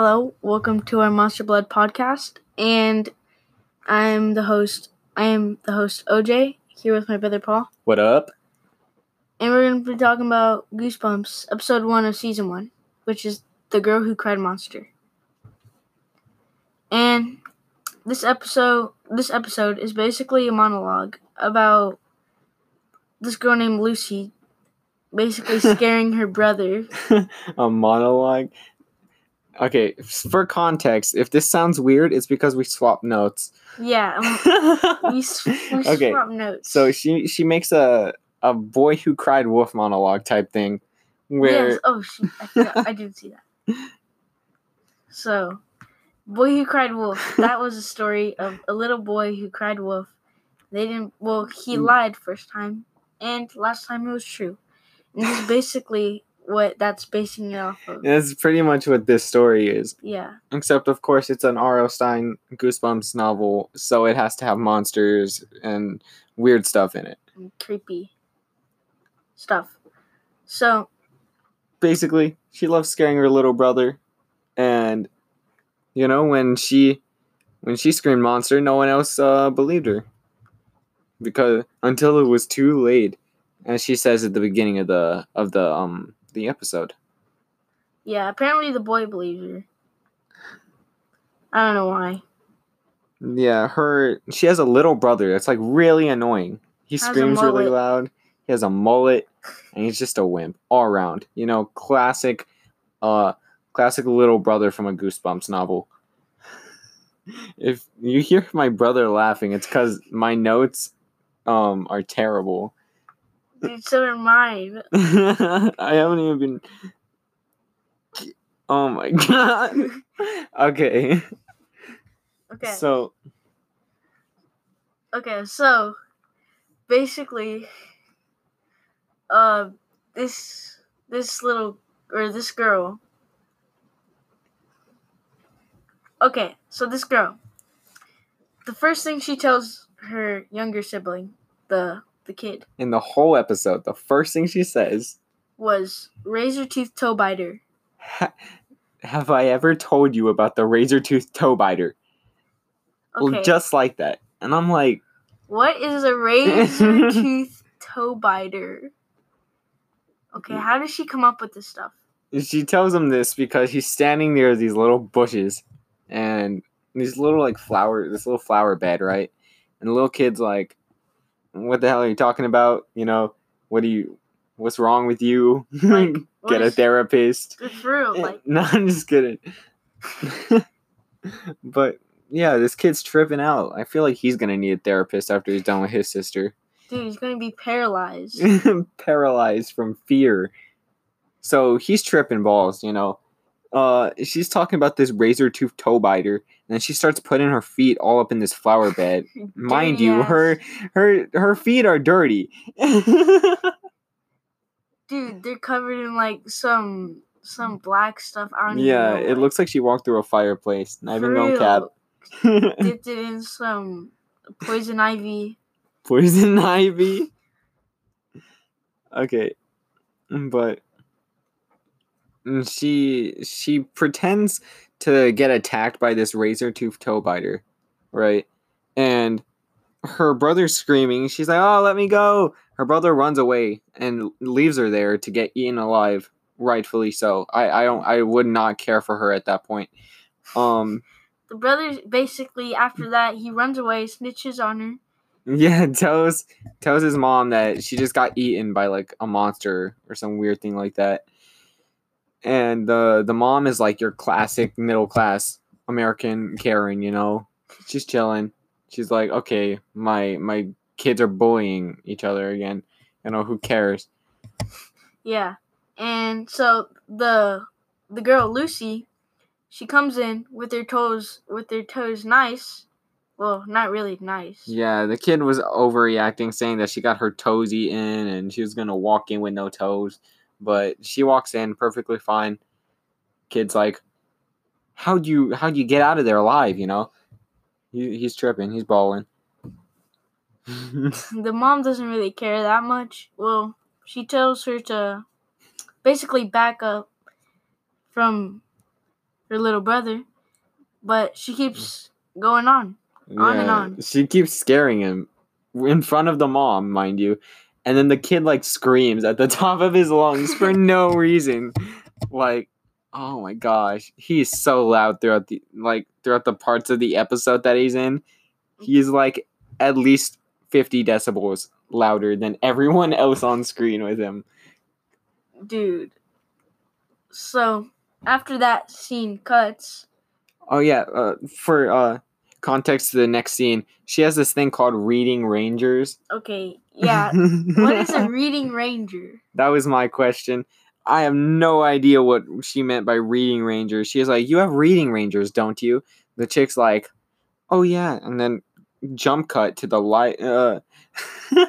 Hello, welcome to our Monster Blood podcast, and I'm the host. I am the host OJ here with my brother Paul, What up? and we're going to be talking about Goosebumps, episode one of season one, which is the girl who cried monster. And this episode, this episode is basically a monologue about this girl named Lucy, basically scaring her brother. a monologue. Okay, for context, if this sounds weird, it's because we swap notes. Yeah, um, we, s- we Okay, swap notes. so she she makes a a boy who cried wolf monologue type thing, where Yes. Oh, she, I, forgot. I didn't see that. So, boy who cried wolf. That was a story of a little boy who cried wolf. They didn't. Well, he Mm. lied first time, and last time it was true. And this is basically what that's basing it off of. that's pretty much what this story is. Yeah. Except, of course, it's an R.L. Stine Goosebumps novel, so it has to have monsters and weird stuff in it. And creepy stuff. So basically she loves scaring her little brother and you know when she when she screamed monster no one else uh, believed her because until it was too late as she says at the beginning of the of the um the episode. Yeah, apparently the boy believes her. I don't know why. yeah her she has a little brother that's like really annoying. He Has screams really loud. He has a mullet and he's just a wimp all around. You know classic uh classic little brother from a goosebumps novel. If you hear my brother laughing it's because my notes um are terrible Dude, so are mine. i haven't even been oh my god okay Okay. so Okay, so basically, uh, this this little or this girl. Okay, so this girl. The first thing she tells her younger sibling, the the kid, in the whole episode the first thing she says was razor tooth toe biter. Ha- have I ever told you about the razor tooth toe biter? Well, Okay, just like that. And I'm like, what is a razor tooth toe biter? Okay, mm. how does she come up with this stuff? she tells him this because he's standing near these little bushes and these little like flower, this little flower bed, right? And the little kid's like, what the hell are you talking about? You know, what do you, what's wrong with you? Like, Get a therapist. Good for real, like no, I'm just kidding. but yeah, this kid's tripping out. I feel like he's gonna need a therapist after he's done with his sister. dude, he's gonna be paralyzed. Paralyzed from fear. So he's tripping balls, you know. Uh, she's talking about this razor tooth toe biter, and then she starts putting her feet all up in this flower bed. Mind you, ass. her her her feet are dirty. dude, they're covered in like some some black stuff. I don't yeah, know. it looks like she walked through a fireplace. Not even For no cap. real. Dipped it in some poison ivy. Poison ivy. Okay, but she she pretends to get attacked by this razor tooth toe biter, right? And her brother's screaming. She's like, "Oh, let me go!" Her brother runs away and leaves her there to get eaten alive. Rightfully so. I I don't I would not care for her at that point. Um. The brother basically after that he runs away, snitches on her. Yeah, tells tells his mom that she just got eaten by like a monster or some weird thing like that. And the the mom is like your classic middle class American Karen, you know. She's chilling. She's like, "Okay, my my kids are bullying each other again. You know, who cares?" Yeah, and so the the girl Lucy, she comes in with her toes with her toes nice. Well, not really nice. Yeah, the kid was overreacting saying that she got her toes eaten and she was going to walk in with no toes, but she walks in perfectly fine. Kid's like, "How'd you how'd you get out of there alive, you know?" He, he's tripping. He's balling. the mom doesn't really care that much. Well, she tells her to basically back up from her little brother, but she keeps going on. On and on. She keeps scaring him in front of the mom, mind you. And then the kid like screams at the top of his lungs for no reason. Like, oh my gosh. He's so loud throughout the like throughout the parts of the episode that he's in. He's like at least 50 decibels louder than everyone else on screen with him. Dude. So after that scene cuts, Oh yeah, uh, for uh context to the next scene, she has this thing called reading rangers. okay, yeah. what is a reading ranger? That was my question. I have no idea what she meant by reading rangers. She was like, "You have reading rangers, don't you?" The chick's like, "Oh yeah," and then jump cut to the light. uh,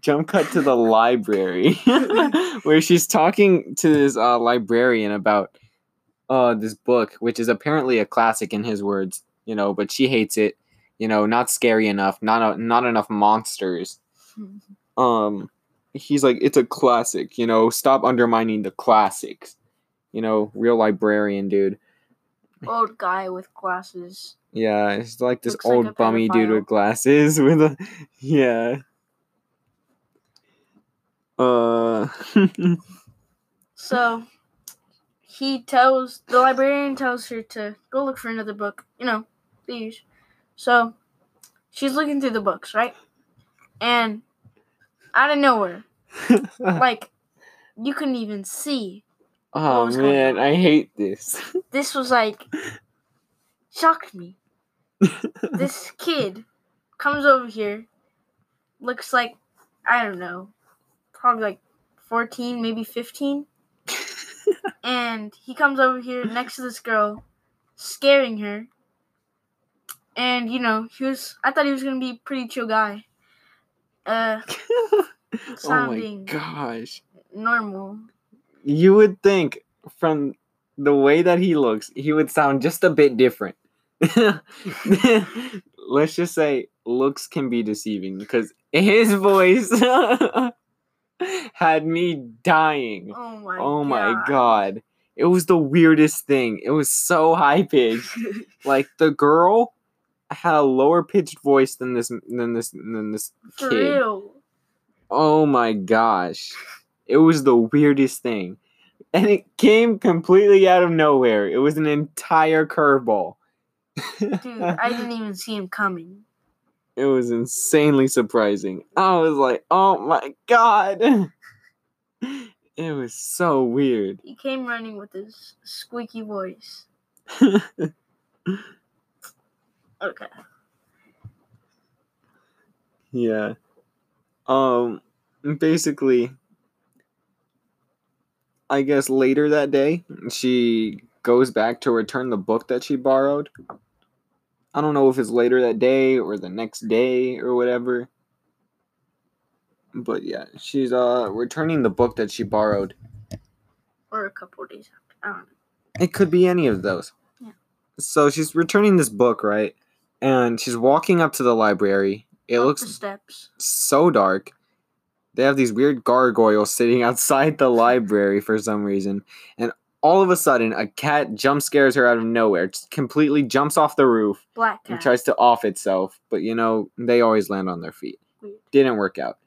jump cut to the library where she's talking to this uh, librarian about uh this book, which is apparently a classic in his words, you know, but she hates it. You know, not scary enough, not not enough monsters um he's like it's a classic you know stop undermining the classics you know real librarian dude Old guy with glasses. yeah it's like this Looks old a bummy dude with glasses with a yeah uh So he tells the librarian tells her to go look for another book. You know, the usual. So she's looking through the books, right? And out of nowhere, like you couldn't even see. oh man i hate this This was like shocked me. This kid comes over here, looks like I don't know, probably like fourteen, maybe fifteen. and he comes over here next to this girl, scaring her. And you know, he was. I thought he was gonna be a pretty chill guy. Uh, oh my gosh normal. you would think from the way that he looks, he would sound just a bit different. Let's just say looks can be deceiving because his voice had me dying. Oh my. Oh my god. It was the weirdest thing. It was so high pitched. Like the girl had a lower pitched voice than this than this than this For kid. real. Oh my gosh. It was the weirdest thing. And it came completely out of nowhere. It was an entire curveball. Dude, I didn't even see him coming. it was insanely surprising. I was like, oh my god. it was so weird. He came running with his squeaky voice. Okay. yeah. Um basically I guess later that day she goes back to return the book that she borrowed. I don't know if it's later that day or the next day or whatever. But yeah, she's uh returning the book that she borrowed. Or a couple days after. I don't know. It could be any of those. Yeah. So she's returning this book, right? And she's walking up to the library. It Up looks steps. so dark. They have these weird gargoyles sitting outside the library for some reason. And all of a sudden, a cat jump scares her out of nowhere, just completely jumps off the roof Black and cat. tries to off itself. But you know, they always land on their feet. Weird. Didn't work out.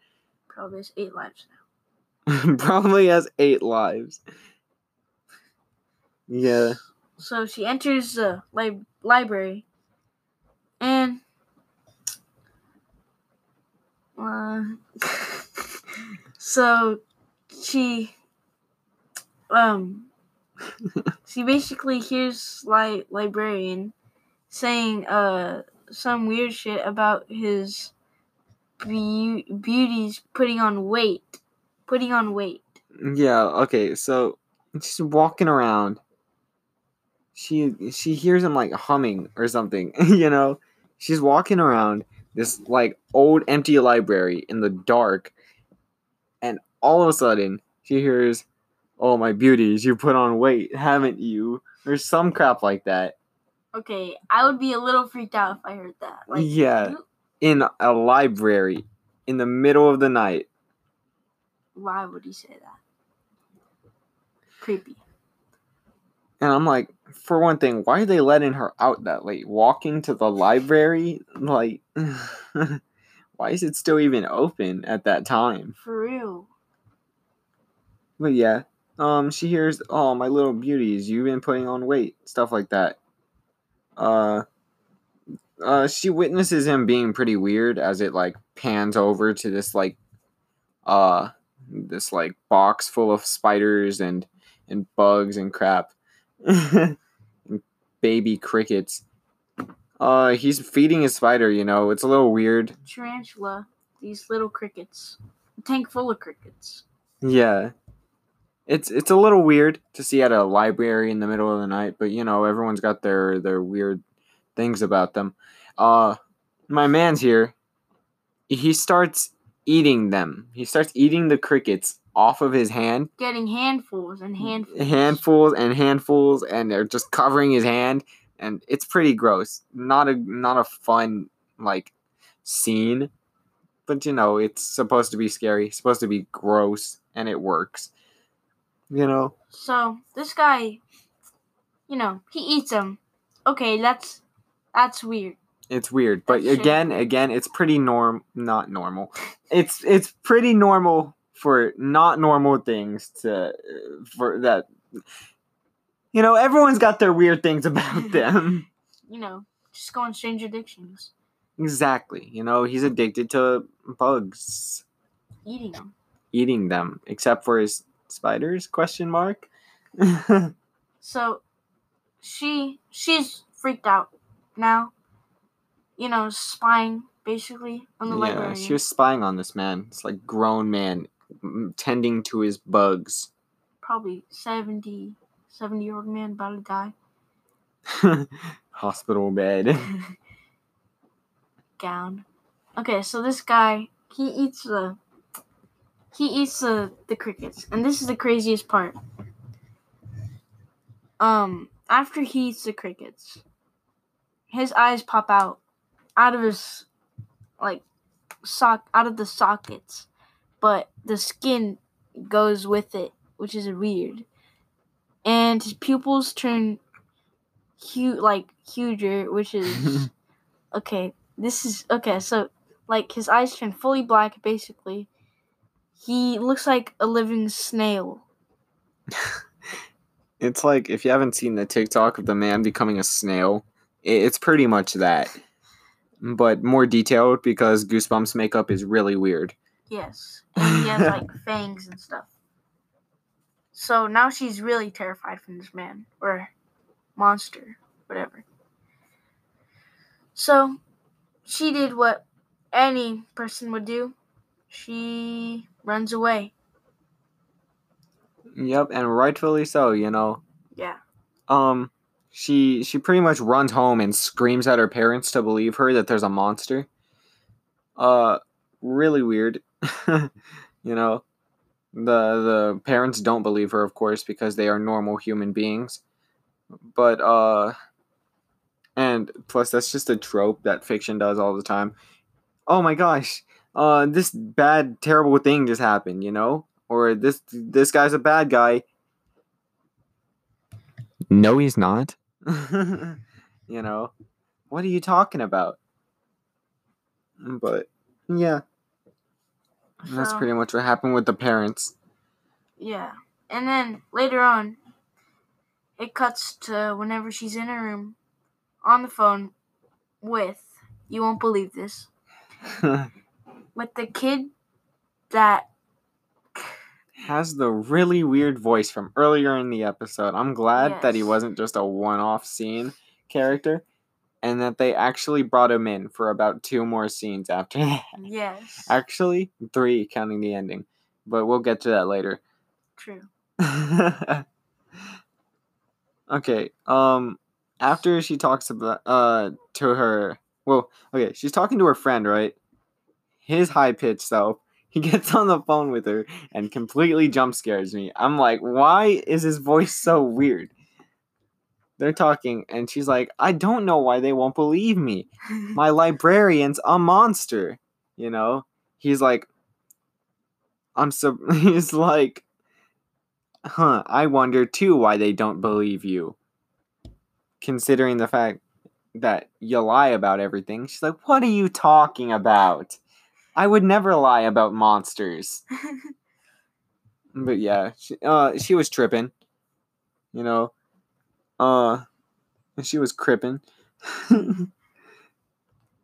Probably has eight lives now. Probably has eight lives. Yeah. So she enters the li- library, and uh, so she um she basically hears li- librarian saying uh some weird shit about his beau- beauties putting on weight, putting on weight. Yeah, okay, so she's walking around. She she hears him like humming or something, you know? She's walking around this like old empty library in the dark, and all of a sudden she hears, Oh my beauties, you put on weight, haven't you? Or some crap like that. Okay, I would be a little freaked out if I heard that. Like, Yeah. you- In a library in the middle of the night. why would he say that? Creepy. And I'm like, for one thing, why are they letting her out that late? Walking to the library? Like, why is it still even open at that time? For real. But yeah, um, she hears, "Oh, my little beauties, you've been putting on weight," stuff like that. Uh, uh, she witnesses him being pretty weird as it like pans over to this like, uh, this like box full of spiders and and bugs and crap, baby crickets. Uh, he's feeding his spider. You know, it's a little weird. Tarantula. These little crickets. A tank full of crickets. Yeah. It's it's a little weird to see at a library in the middle of the night, but you know, everyone's got their their weird things about them. Uh my man's here. He starts eating them. He starts eating the crickets off of his hand. Getting handfuls and handfuls. Handfuls and handfuls and they're just covering his hand and it's pretty gross. Not a not a fun like scene. But you know, it's supposed to be scary, supposed to be gross, and it works. You know? So this guy, you know, he eats them. Okay, that's that's weird. It's weird, but shit- again, again, it's pretty norm not normal. It's it's pretty normal for not normal things to for that you know, everyone's got their weird things about them. You know, just go on strange addictions. exactly. You know, he's addicted to bugs, Eating them. eating them, except for his spiders? Question mark. So she she's freaked out now. You know, spying basically on the yeah, librarian. she was spying on this man. It's like grown man tending to his bugs. probably 70, 70 year old man about to die. Hospital bed. Gown. Okay, so this guy he eats the he eats the the crickets, and this is the craziest part. Um, after he eats the crickets, his eyes pop out out of his like sock out of the sockets, but the skin goes with it, which is weird. And his pupils turn huge, like huger, which is okay. This is okay. So, like, his eyes turn fully black. Basically, he looks like a living snail. It's like if you haven't seen the TikTok of the man becoming a snail, it's pretty much that, but more detailed because Goosebumps makeup is really weird. Yes, and he has like fangs and stuff. So now she's really terrified from this man or monster, whatever. So she did what any person would do. She runs away. Yep, and rightfully so. You know, Yeah. um, she she pretty much runs home and screams at her parents to believe her that there's a monster. Uh, really weird. you know, the the parents don't believe her, of course, because they are normal human beings. But uh, and plus that's just a trope that fiction does all the time. Oh my gosh, uh, this bad, terrible thing just happened. You know, or this this guy's a bad guy. No, he's not. you know, what are you talking about? But yeah, that's So- pretty much what happened with the parents. Yeah. And then later on, it cuts to whenever she's in her room on the phone with, you won't believe this, with the kid that, Has the really weird voice from earlier in the episode. I'm glad that he wasn't just a one-off scene character, and that they actually brought him in for about two more scenes after that. yes, Actually, three counting the ending, but we'll get to that later. true. okay. Um after she talks about uh to her well, okay, she's talking to her friend, right? His high pitch self. He gets on the phone with her and completely jump scares me. I'm like, why is his voice so weird? They're talking and she's like, I don't know why they won't believe me. My librarian's a monster. You know? He's like I'm so he's like huh, I wonder too why they don't believe you. Considering the fact that you lie about everything. She's like, What are you talking about? I would never lie about monsters. But yeah, she, uh, she was tripping. You know, uh, and she was cripping.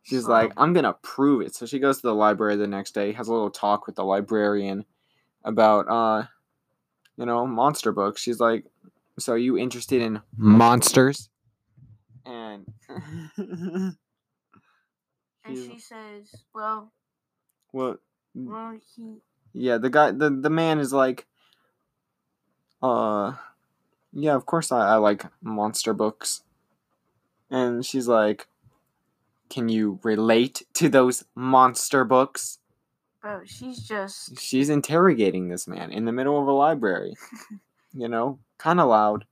She's like, I'm gonna prove it. So she goes to the library the next day, has a little talk with the librarian about, uh, you know, monster books. She's like, So are you interested in monsters? And and she says, "Well, well, well, he." yeah, the guy, the the man is like, uh, yeah, of course I, I like monster books. And she's like, Can you relate to those monster books? Bro, she's just She's interrogating this man in the middle of a library. you know, kind of loud,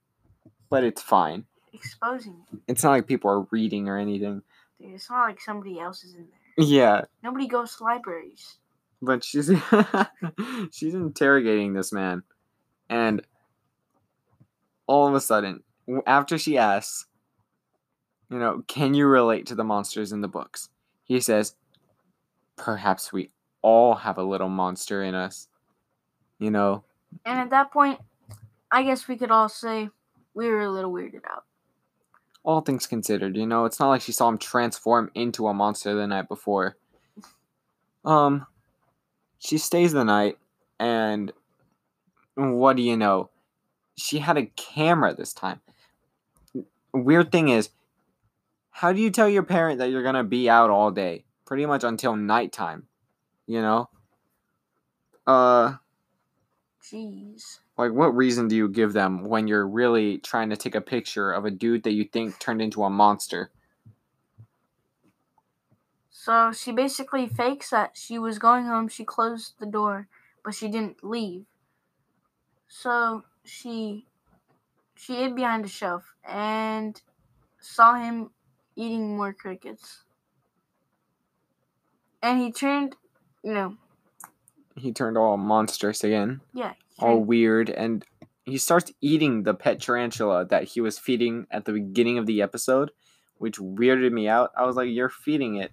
but it's fine. exposing. it. It's not like people are reading or anything. Dude, it's not like somebody else is in there. Yeah, Nobody goes to libraries. but she's she's interrogating this man, and all of a sudden, after she asks, you know, can you relate to the monsters in the books? He says, perhaps we all have a little monster in us. You know, And at that point, I guess we could all say we were a little weirded out. all things considered, you know, it's not like she saw him transform into a monster the night before. Um, she stays the night, and what do you know? She had a camera this time. Weird thing is, how do you tell your parent that you're gonna be out all day? Pretty much until nighttime, you know? Uh, Jeez. like what reason do you give them when you're really trying to take a picture of a dude that you think turned into a monster? So she basically fakes that she was going home. She closed the door, but she didn't leave. So she she hid behind a shelf and saw him eating more crickets. And he turned, you know, he turned all monstrous again, yeah, all weird, and he starts eating the pet tarantula that he was feeding at the beginning of the episode, which weirded me out. I was like, "You're feeding it,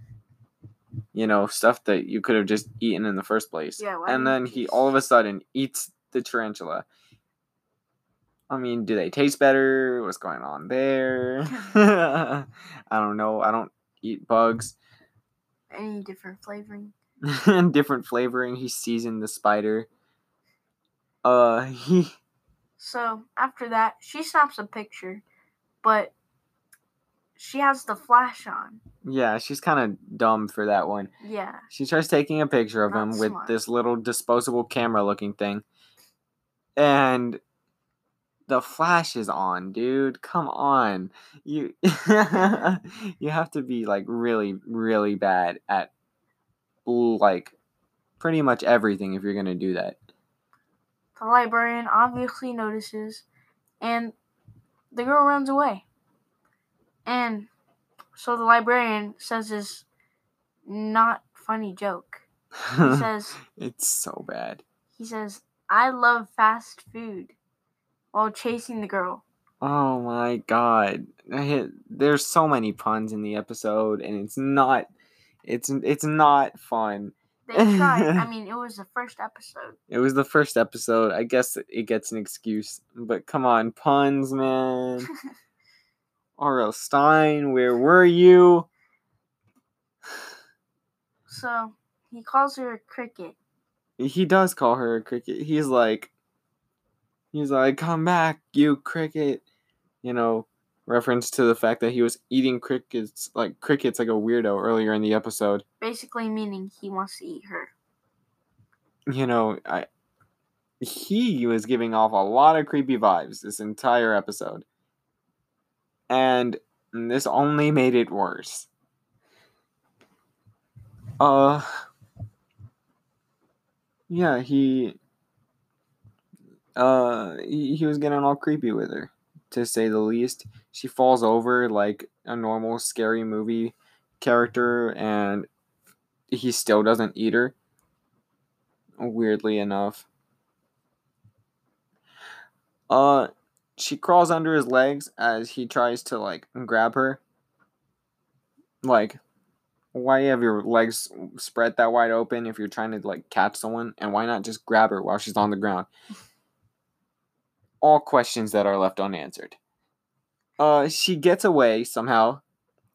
you know, stuff that you could have just eaten in the first place." Yeah, and then he all of a sudden eats the tarantula. I mean, do they taste better? What's going on there? I don't know. I don't eat bugs. any different flavoring. different flavoring. He seasoned the spider. Uh, he So after that, she snaps a picture, but she has the flash on. yeah, she's kind of dumb for that one. Yeah. She tries taking a picture of Not him with this little disposable camera looking thing, and the flash is on, dude. Come on, you you have to be like really, really bad at like pretty much everything if you're gonna do that. The librarian obviously notices, and the girl runs away. And so the librarian says this not funny joke. He says, it's so bad. he says, I love fast food while chasing the girl. Oh my god. There's so many puns in the episode and it's not it's it's not fun. They tried. I mean, it was the first episode. It was the first episode. I guess it gets an excuse. But come on, puns, man. R.L. Stine, where were you? So he calls her a cricket. He does call her a cricket. He's like He's like, "Come back, you cricket." You know, reference to the fact that he was eating crickets like crickets like a weirdo earlier in the episode. Basically meaning he wants to eat her. you know, I he was giving off a lot of creepy vibes this entire episode. And this only made it worse. Uh Yeah, he uh he, he was getting all creepy with her, to say the least. She falls over like a normal scary movie character and he still doesn't eat her weirdly enough. Uh, she crawls under his legs as he tries to like grab her. Like, why have your legs spread that wide open if you're trying to like catch someone, and why not just grab her while she's on the ground? All questions that are left unanswered. Uh, she gets away somehow.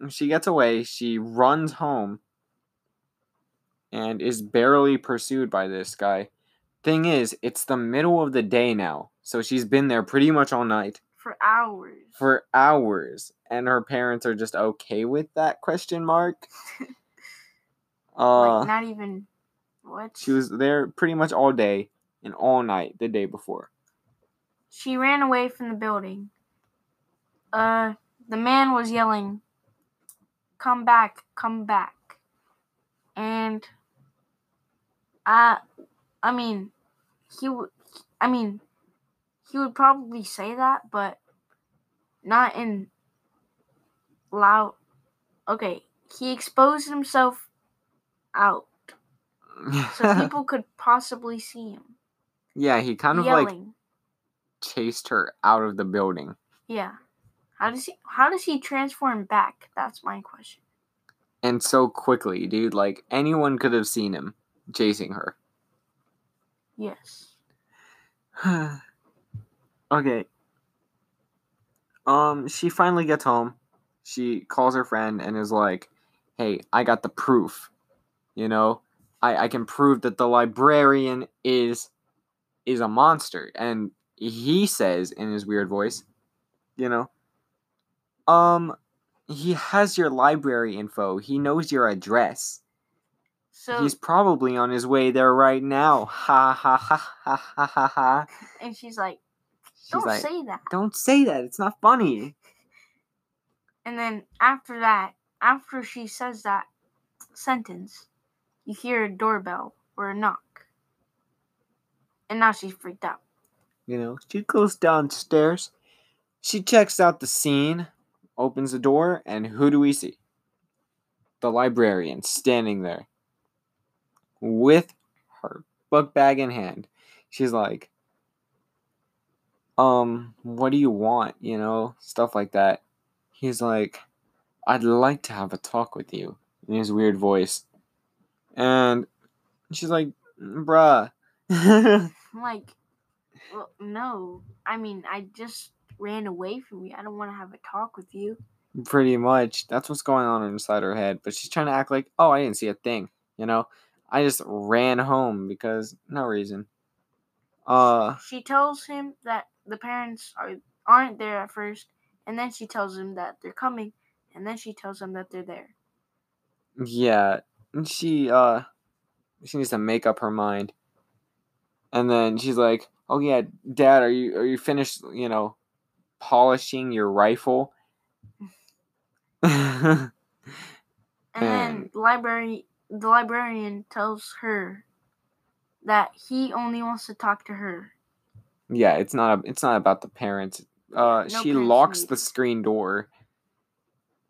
She gets away. She runs home and is barely pursued by this guy. Thing is, it's the middle of the day now, so she's been there pretty much all night For hours. for hours, and her parents are just okay with that question mark. uh, like not even what? she was there pretty much all day and all night the day before. She ran away from the building. Uh, the man was yelling, "Come back, come back!" And I, I mean, he would. I mean, he would probably say that, but not in loud. Okay, he exposed himself out so people could possibly see him yeah, he kind of like yelling. Chased her out of the building. Yeah. How does he how does he transform back? That's my question. And so quickly, dude. Like anyone could have seen him chasing her. Yes. okay. Um, she finally gets home. She calls her friend and is like, "Hey, I got the proof. You know, I I can prove that the librarian is is a monster." And he says in his weird voice, you know, um, he has your library info. He knows your address. So He's probably on his way there right now. Ha ha ha ha ha ha ha. and she's like, Don't like, say that. don't say that. It's not funny. And then after that, after she says that sentence, you hear a doorbell or a knock. And now she's freaked out. You know, she goes downstairs. She checks out the scene, opens the door, and who do we see? The librarian standing there with her book bag in hand. She's like, um, what do you want? You know, stuff like that. He's like, I'd like to have a talk with you in his weird voice. And she's like, bruh. Like, well, no. I mean, I just ran away from you. I don't want to have a talk with you. Pretty much. That's what's going on inside her head. But she's trying to act like, oh, I didn't see a thing. You know? I just ran home because no reason. Uh, She tells him that the parents are aren't there at first, and then she tells him that they're coming, and then she tells him that they're there. yeah. and She, uh, she needs to make up her mind. And then she's like, oh, yeah, dad, are you, are you finished, you know, polishing your rifle? And then the library the librarian tells her that he only wants to talk to her. Yeah, it's not a, it's not about the parents. Uh, no she parents locks the screen door,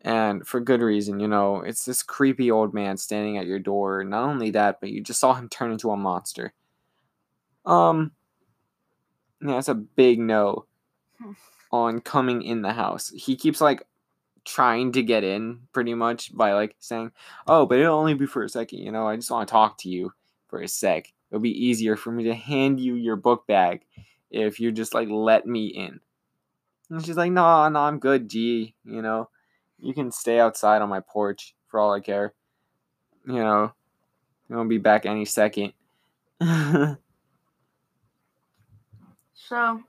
and for good reason. You know, it's this creepy old man standing at your door. Not only that, but you just saw him turn into a monster. Um, yeah, it's a big no hmm. on coming in the house. He keeps like trying to get in, pretty much by like saying, "Oh, but it'll only be for a second. You know, I just want to talk to you for a sec. It'll be easier for me to hand you your book bag." if you just like let me in. And she's like, no, no, I'm good, G. You know, you can stay outside on my porch for all I care. You know, you'll be back any second. uh, So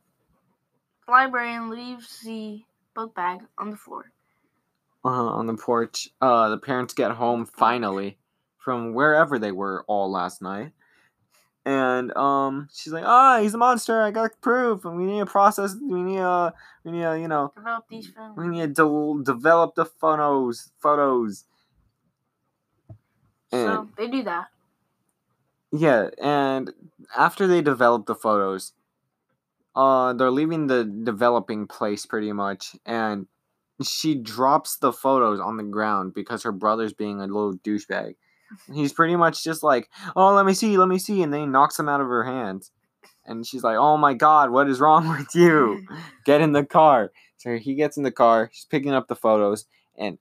the librarian leaves the book bag on the floor. on the porch, uh, the parents get home finally from wherever they were all last night. And um, she's like, "Ah, he's a monster. I got proof, and we need to process. We need to, we need to, you know, Develop these films. We need to de- develop the photos. Photos. So they do that. yeah, and after they develop the photos, uh, they're leaving the developing place pretty much, and she drops the photos on the ground because her brother's being a little douchebag. He's pretty much just like, "Oh, let me see, let me see," and then he knocks them out of her hands. And she's like, "Oh my god, what is wrong with you? Get in the car." So he gets in the car. She's picking up the photos, and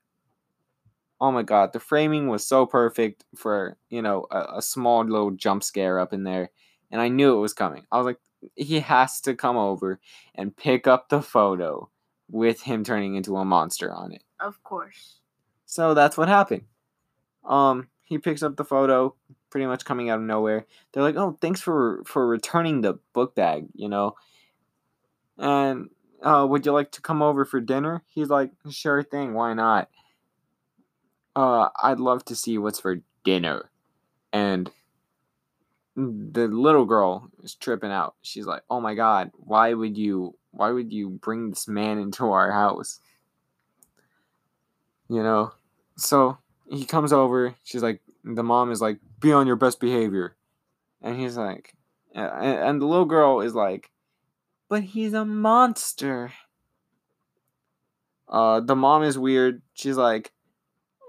oh my god, the framing was so perfect for you know a, a small little jump scare up in there, and I knew it was coming. I was like, he has to come over and pick up the photo with him turning into a monster on it. Of course. So that's what happened. Um, he picks up the photo, pretty much coming out of nowhere. They're like, "Oh, thanks for for returning the book bag," you know. And uh, would you like to come over for dinner? He's like, "Sure thing, why not?" Uh, I'd love to see what's for dinner. And the little girl is tripping out. She's like, "Oh my god, why would you why would you bring this man into our house?" You know. So, he comes over. She's like, the mom is like, "Be on your best behavior," and he's like, and, and the little girl is like, "But he's a monster." Uh, the mom is weird. She's like,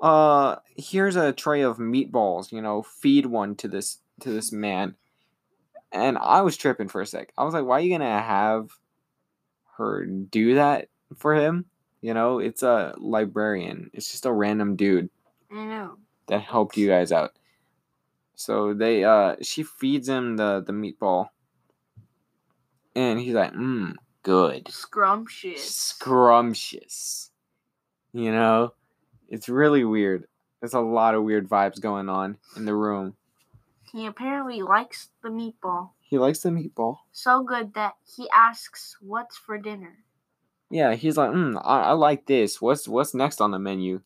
"Uh, here's a tray of meatballs. You know, feed one to this to this man." And I was tripping for a sec. I was like, "Why are you gonna have her do that for him?" You know, it's a librarian. It's just a random dude I know. that helped you guys out. So they uh she feeds him the the meatball. And he's like, mmm, good. Scrumptious. Scrumptious. You know? It's really weird. There's a lot of weird vibes going on in the room. He apparently likes the meatball He likes the meatball. so good that he asks what's for dinner. Yeah, he's like, mm, I, I like this. What's what's next on the menu?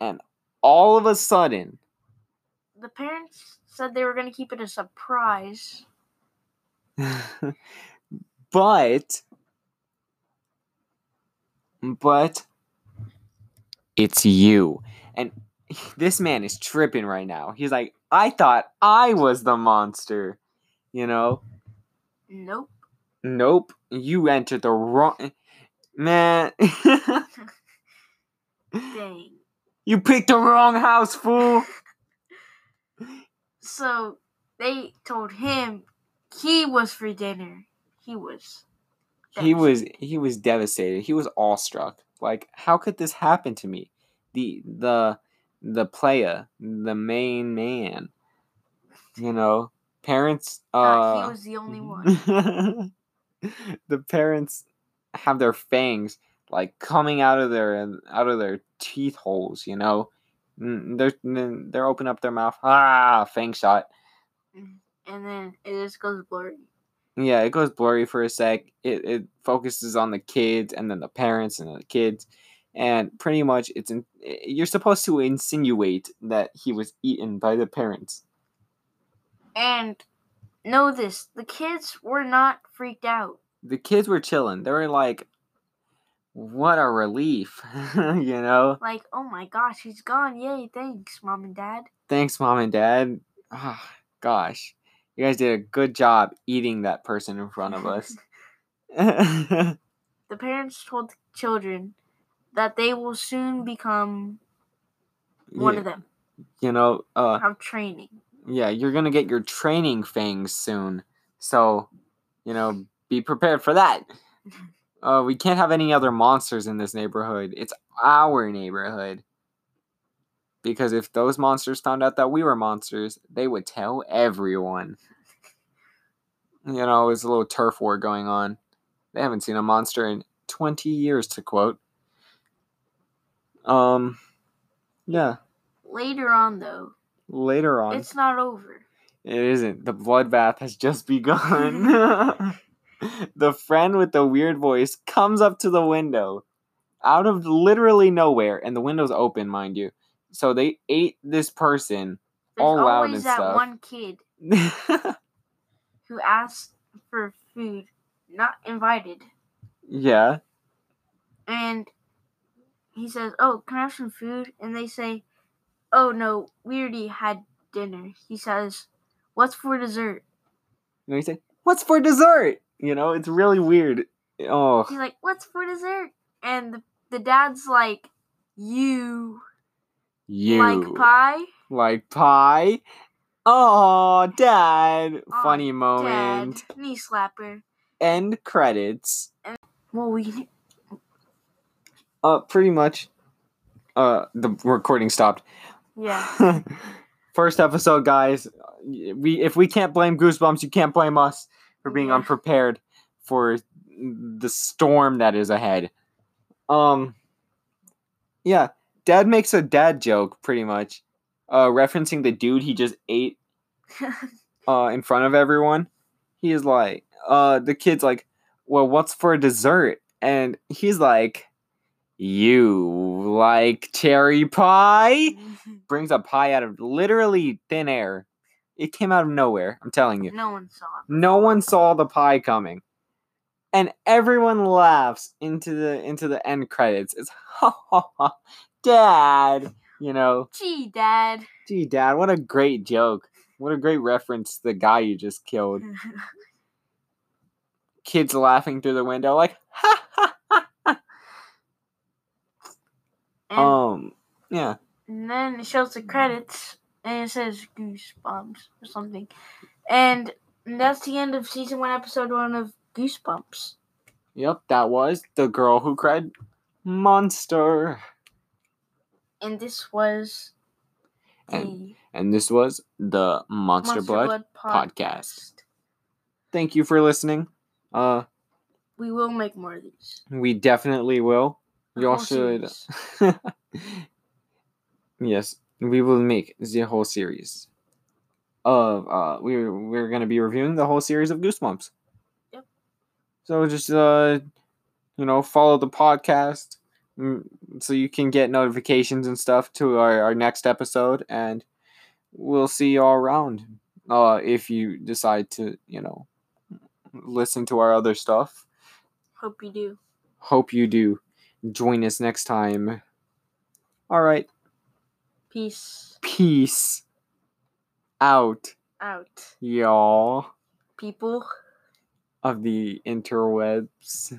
And all of a sudden, The parents said they were going to keep it a surprise. but but it's you and this man is tripping right now he's like i thought i was the monster you know Nope. nope you entered the wrong man Dang. you picked the wrong house fool So they told him he was for dinner. He was. he was he was devastated he was awestruck like how could this happen to me the the the player the main man you know parents Uh, uh he was the only one. the parents have their fangs like coming out of their out of their teeth holes you know Mm, they're they're open up their mouth ah fang shot And then it just goes blurry. Yeah, it goes blurry for a sec. It it focuses on the kids and then the parents and the kids, and pretty much it's in, you're supposed to insinuate that he was eaten by the parents. And know this the kids were not freaked out. The kids were chilling. They were like, "What a relief," you know. Like, oh my gosh, he's gone. Yay, thanks, mom and dad. Thanks, mom and dad. Ah, gosh, you guys did a good job eating that person in front of us. The parents told the children that they will soon become one Yeah, of them, you know, uh, have training. yeah, you're gonna get your training fangs soon. So, you know, be prepared for that. Uh, we can't have any other monsters in this neighborhood. It's our neighborhood. Because if those monsters found out that we were monsters, they would tell everyone. You know, it's a little turf war going on. They haven't seen a monster in 20 years, to quote. Um, yeah. Later on, though, Later on. it's not over. It isn't. The bloodbath has just begun. the friend with the weird voice comes up to the window out of literally nowhere, and the window's open, mind you. So they ate this person. There's All loud and stuff. always that one kid who asks for food, not invited, yeah. and he says, "Oh, can I have some food?" And they say, "Oh no, we already had dinner." He says, "What's for dessert?" And they say, What's for dessert? You know, it's really weird. Oh, He's like, "What's for dessert?" And the, the dad's like, "You, you like pie?" like pie? Oh, dad. Funny Dad, moment. knee slapper. End credits. Well, we Uh, pretty much. Uh, the recording stopped. yeah. First episode, guys. We if we can't blame Goosebumps, you can't blame us for being Yeah. unprepared for the storm that is ahead. Um. Yeah, Dad makes a dad joke, pretty much, uh, referencing the dude he just ate uh in front of everyone. He is like, uh, the kid's like, well, what's for dessert? And he's like, you like cherry pie? Brings a pie out of literally thin air. It came out of nowhere. I'm telling you. no one saw it. No one saw the pie coming. And everyone laughs into the into the end credits. It's ha ha ha dad. You know, Gee, Dad. gee dad, what a great joke. What a great reference to the guy you just killed. Kids laughing through the window like ha ha ha. And, Um yeah. and then it shows the credits and it says Goosebumps or something. And that's the end of season one, episode one of Goosebumps. Yep, that was the girl who cried monster. And this was And And this was the Monster, Blood. podcast. Thank you for listening. Uh We will make more of these. we definitely will. Y'all should yes, we will make the whole series of uh we're we're gonna be reviewing the whole series of Goosebumps. Yep. So just uh you know follow the podcast mm, so you can get notifications and stuff to our, our next episode and we'll see you all around. Uh if you decide to, you know, listen to our other stuff. Hope you do. Hope you do. Join us next time. All right. Peace Peace out, out, y'all people. of the interwebs.